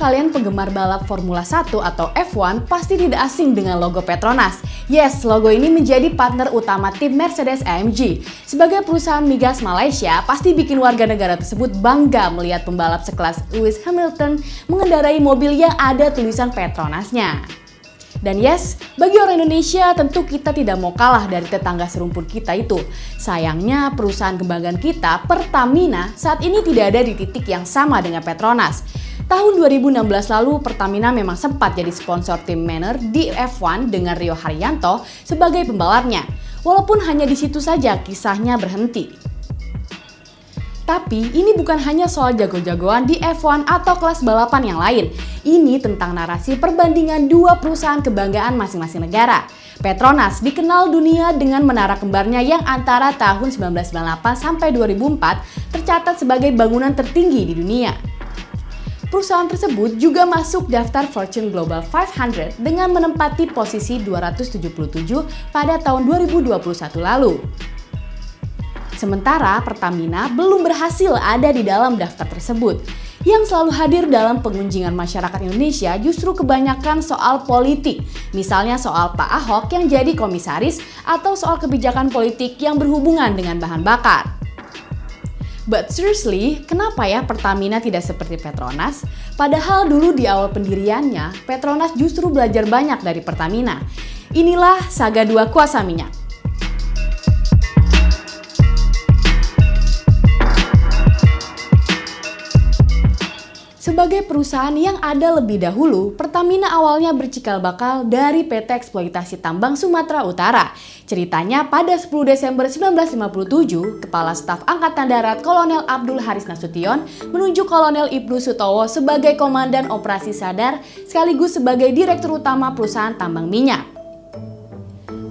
kalian penggemar balap Formula 1 atau F1 pasti tidak asing dengan logo Petronas. Yes, logo ini menjadi partner utama tim Mercedes-AMG. Sebagai perusahaan migas Malaysia, pasti bikin warga negara tersebut bangga melihat pembalap sekelas Lewis Hamilton mengendarai mobil yang ada tulisan Petronasnya. Dan yes, bagi orang Indonesia tentu kita tidak mau kalah dari tetangga serumpun kita itu. Sayangnya perusahaan kebanggaan kita, Pertamina, saat ini tidak ada di titik yang sama dengan Petronas. Tahun 2016 lalu, Pertamina memang sempat jadi sponsor tim Manor di F1 dengan Rio Haryanto sebagai pembalapnya. Walaupun hanya di situ saja kisahnya berhenti. Tapi ini bukan hanya soal jago-jagoan di F1 atau kelas balapan yang lain. Ini tentang narasi perbandingan dua perusahaan kebanggaan masing-masing negara. Petronas dikenal dunia dengan menara kembarnya yang antara tahun 1998 sampai 2004 tercatat sebagai bangunan tertinggi di dunia. Perusahaan tersebut juga masuk daftar Fortune Global 500 dengan menempati posisi 277 pada tahun 2021 lalu. Sementara Pertamina belum berhasil ada di dalam daftar tersebut. Yang selalu hadir dalam pengunjingan masyarakat Indonesia justru kebanyakan soal politik. Misalnya soal Pak Ahok yang jadi komisaris atau soal kebijakan politik yang berhubungan dengan bahan bakar. But seriously, kenapa ya Pertamina tidak seperti Petronas? Padahal dulu di awal pendiriannya, Petronas justru belajar banyak dari Pertamina. Inilah saga dua kuasa minyak. Sebagai perusahaan yang ada lebih dahulu, Pertamina awalnya bercikal bakal dari PT Eksploitasi Tambang Sumatera Utara. Ceritanya pada 10 Desember 1957, Kepala Staf Angkatan Darat Kolonel Abdul Haris Nasution menunjuk Kolonel Ibnu Sutowo sebagai Komandan Operasi Sadar sekaligus sebagai Direktur Utama perusahaan tambang minyak.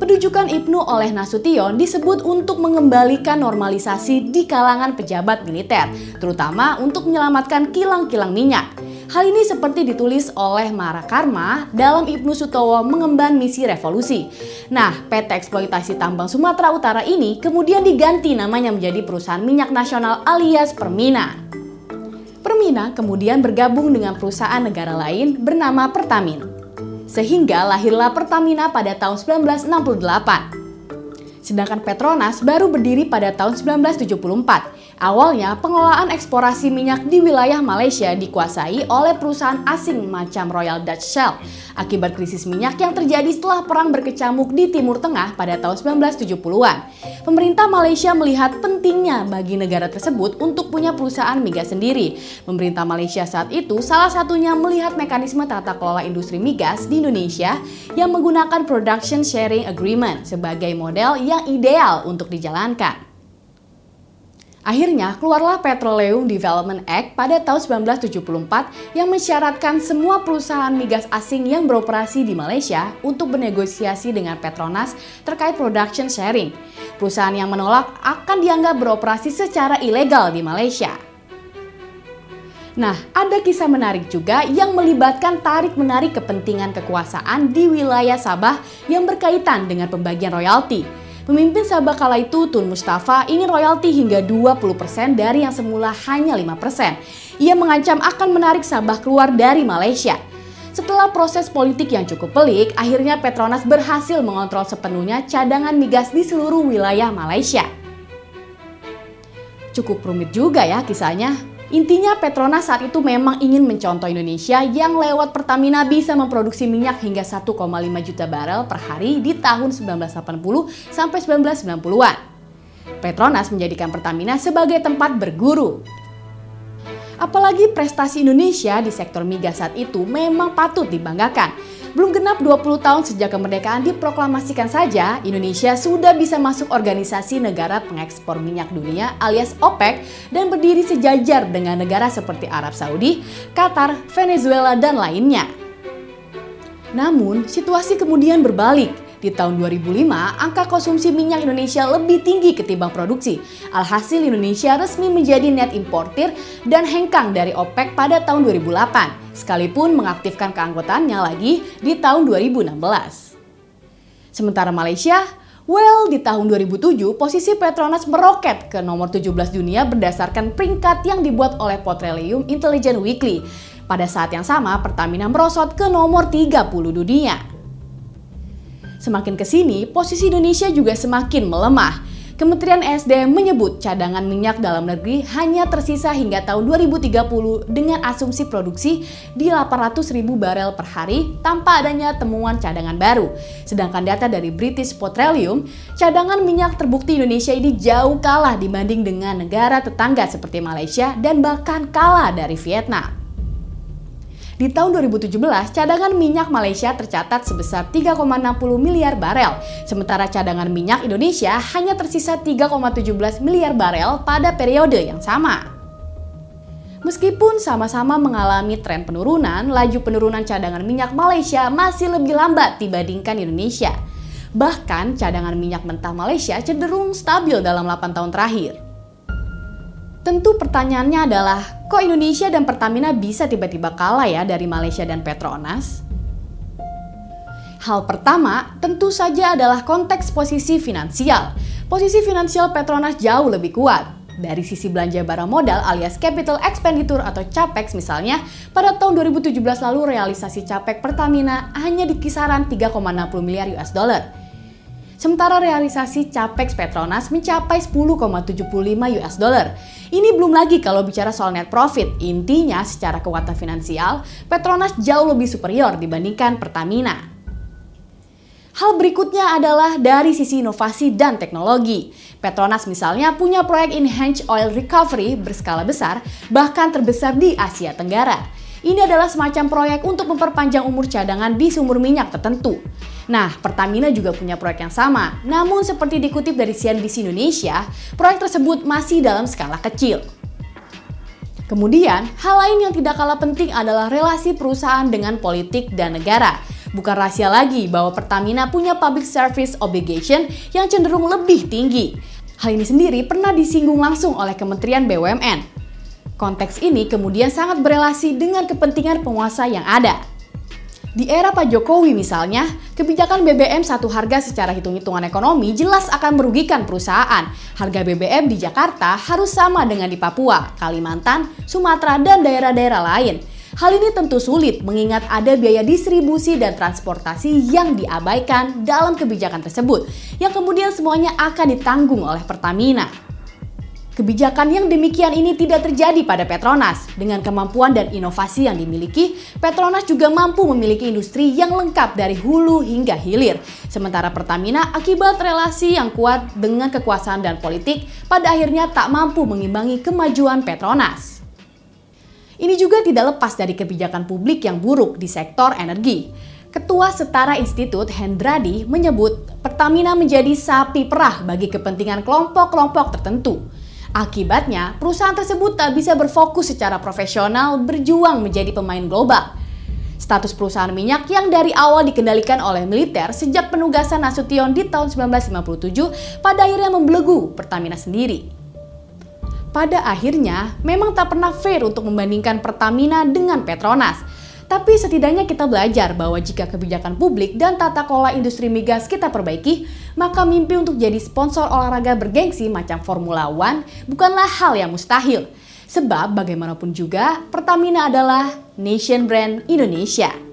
Penunjukan Ibnu oleh Nasution disebut untuk mengembalikan normalisasi di kalangan pejabat militer, terutama untuk menyelamatkan kilang-kilang minyak. Hal ini seperti ditulis oleh Mara Karma dalam Ibnu Sutowo mengemban misi revolusi. Nah, PT Eksploitasi Tambang Sumatera Utara ini kemudian diganti namanya menjadi Perusahaan Minyak Nasional alias Permina. Permina kemudian bergabung dengan perusahaan negara lain bernama Pertamina sehingga lahirlah Pertamina pada tahun 1968. Sedangkan Petronas baru berdiri pada tahun 1974 Awalnya, pengelolaan eksplorasi minyak di wilayah Malaysia dikuasai oleh perusahaan asing macam Royal Dutch Shell akibat krisis minyak yang terjadi setelah perang berkecamuk di Timur Tengah pada tahun 1970-an. Pemerintah Malaysia melihat pentingnya bagi negara tersebut untuk punya perusahaan migas sendiri. Pemerintah Malaysia saat itu salah satunya melihat mekanisme tata kelola industri migas di Indonesia yang menggunakan Production Sharing Agreement sebagai model yang ideal untuk dijalankan. Akhirnya keluarlah Petroleum Development Act pada tahun 1974 yang mensyaratkan semua perusahaan migas asing yang beroperasi di Malaysia untuk bernegosiasi dengan Petronas terkait production sharing. Perusahaan yang menolak akan dianggap beroperasi secara ilegal di Malaysia. Nah, ada kisah menarik juga yang melibatkan tarik-menarik kepentingan kekuasaan di wilayah Sabah yang berkaitan dengan pembagian royalti. Pemimpin Sabah kala itu Tun Mustafa ingin royalti hingga 20% dari yang semula hanya 5%. Ia mengancam akan menarik Sabah keluar dari Malaysia. Setelah proses politik yang cukup pelik, akhirnya Petronas berhasil mengontrol sepenuhnya cadangan migas di seluruh wilayah Malaysia. Cukup rumit juga ya kisahnya. Intinya Petronas saat itu memang ingin mencontoh Indonesia yang lewat Pertamina bisa memproduksi minyak hingga 1,5 juta barel per hari di tahun 1980 sampai 1990-an. Petronas menjadikan Pertamina sebagai tempat berguru. Apalagi prestasi Indonesia di sektor migas saat itu memang patut dibanggakan. Belum genap 20 tahun sejak kemerdekaan diproklamasikan saja, Indonesia sudah bisa masuk organisasi negara pengekspor minyak dunia alias OPEC dan berdiri sejajar dengan negara seperti Arab Saudi, Qatar, Venezuela, dan lainnya. Namun, situasi kemudian berbalik di tahun 2005, angka konsumsi minyak Indonesia lebih tinggi ketimbang produksi. Alhasil Indonesia resmi menjadi net importer dan hengkang dari OPEC pada tahun 2008, sekalipun mengaktifkan keanggotaannya lagi di tahun 2016. Sementara Malaysia, well di tahun 2007 posisi Petronas meroket ke nomor 17 dunia berdasarkan peringkat yang dibuat oleh Petroleum Intelligence Weekly Pada saat yang sama, Pertamina merosot ke nomor 30 dunia. Semakin ke sini, posisi Indonesia juga semakin melemah. Kementerian SDM menyebut cadangan minyak dalam negeri hanya tersisa hingga tahun 2030 dengan asumsi produksi di 800 ribu barel per hari tanpa adanya temuan cadangan baru. Sedangkan data dari British Petroleum, cadangan minyak terbukti Indonesia ini jauh kalah dibanding dengan negara tetangga seperti Malaysia dan bahkan kalah dari Vietnam. Di tahun 2017, cadangan minyak Malaysia tercatat sebesar 3,60 miliar barel, sementara cadangan minyak Indonesia hanya tersisa 3,17 miliar barel pada periode yang sama. Meskipun sama-sama mengalami tren penurunan, laju penurunan cadangan minyak Malaysia masih lebih lambat dibandingkan Indonesia. Bahkan cadangan minyak mentah Malaysia cenderung stabil dalam 8 tahun terakhir. Tentu pertanyaannya adalah, kok Indonesia dan Pertamina bisa tiba-tiba kalah ya dari Malaysia dan Petronas? Hal pertama tentu saja adalah konteks posisi finansial. Posisi finansial Petronas jauh lebih kuat. Dari sisi belanja barang modal alias capital expenditure atau CAPEX misalnya, pada tahun 2017 lalu realisasi CAPEX Pertamina hanya di kisaran 3,60 miliar US dollar. Sementara realisasi capex Petronas mencapai 10,75 US dollar. Ini belum lagi kalau bicara soal net profit. Intinya secara kekuatan finansial, Petronas jauh lebih superior dibandingkan Pertamina. Hal berikutnya adalah dari sisi inovasi dan teknologi. Petronas misalnya punya proyek Enhanced Oil Recovery berskala besar, bahkan terbesar di Asia Tenggara. Ini adalah semacam proyek untuk memperpanjang umur cadangan di sumur minyak tertentu. Nah, Pertamina juga punya proyek yang sama. Namun seperti dikutip dari CNBC Indonesia, proyek tersebut masih dalam skala kecil. Kemudian, hal lain yang tidak kalah penting adalah relasi perusahaan dengan politik dan negara. Bukan rahasia lagi bahwa Pertamina punya public service obligation yang cenderung lebih tinggi. Hal ini sendiri pernah disinggung langsung oleh Kementerian BUMN. Konteks ini kemudian sangat berelasi dengan kepentingan penguasa yang ada. Di era Pak Jokowi misalnya, kebijakan BBM satu harga secara hitung-hitungan ekonomi jelas akan merugikan perusahaan. Harga BBM di Jakarta harus sama dengan di Papua, Kalimantan, Sumatera, dan daerah-daerah lain. Hal ini tentu sulit mengingat ada biaya distribusi dan transportasi yang diabaikan dalam kebijakan tersebut, yang kemudian semuanya akan ditanggung oleh Pertamina. Kebijakan yang demikian ini tidak terjadi pada Petronas. Dengan kemampuan dan inovasi yang dimiliki, Petronas juga mampu memiliki industri yang lengkap dari hulu hingga hilir. Sementara Pertamina akibat relasi yang kuat dengan kekuasaan dan politik, pada akhirnya tak mampu mengimbangi kemajuan Petronas. Ini juga tidak lepas dari kebijakan publik yang buruk di sektor energi. Ketua Setara Institut Hendradi menyebut Pertamina menjadi sapi perah bagi kepentingan kelompok-kelompok tertentu. Akibatnya, perusahaan tersebut tak bisa berfokus secara profesional berjuang menjadi pemain global. Status perusahaan minyak yang dari awal dikendalikan oleh militer sejak penugasan Nasution di tahun 1957 pada akhirnya membelenggu Pertamina sendiri. Pada akhirnya, memang tak pernah fair untuk membandingkan Pertamina dengan Petronas, tapi setidaknya kita belajar bahwa jika kebijakan publik dan tata kelola industri migas kita perbaiki, maka mimpi untuk jadi sponsor olahraga bergengsi macam Formula One bukanlah hal yang mustahil. Sebab bagaimanapun juga, Pertamina adalah nation brand Indonesia.